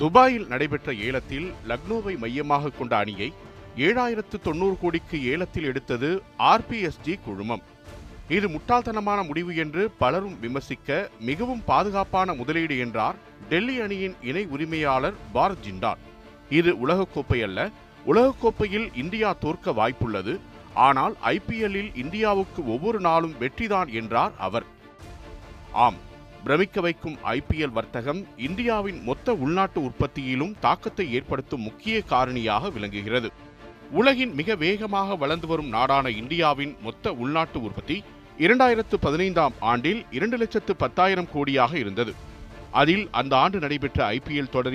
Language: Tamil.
துபாயில் நடைபெற்ற ஏலத்தில் லக்னோவை மையமாக கொண்ட அணியை ஏழாயிரத்து தொண்ணூறு கோடிக்கு ஏலத்தில் எடுத்தது ஆர்பிஎஸ்டி குழுமம். இது முட்டாள்தனமான முடிவு என்று பலரும் விமர்சிக்க மிகவும் பாதுகாப்பான முதலீடு என்றார் டெல்லி அணியின் இணை உரிமையாளர் பாரத் ஜிண்டால் இது உலகக்கோப்பை அல்ல உலகக்கோப்பையில் இந்தியா தோற்க வாய்ப்புள்ளது. ஆனால் ஐபிஎல்லில் இந்தியாவுக்கு ஒவ்வொரு நாளும் வெற்றிதான் என்றார் அவர். ஆம் பிரமிக்க வைக்கும் ஐபிஎல் வர்த்தகம் இந்தியாவின் மொத்த உள்நாட்டு உற்பத்தியிலும் தாக்கத்தை ஏற்படுத்தும் முக்கிய காரணியாக விளங்குகிறது. உலகின் மிக வேகமாக வளர்ந்து வரும் நாடான இந்தியாவின் மொத்த உள்நாட்டு உற்பத்தி இரண்டாயிரத்து பதினைந்தாம் ஆண்டில் இரண்டு லட்சத்து பத்தாயிரம் கோடியாக இருந்தது. அதில் அந்த ஆண்டு நடைபெற்ற ஐபிஎல் தொடரில்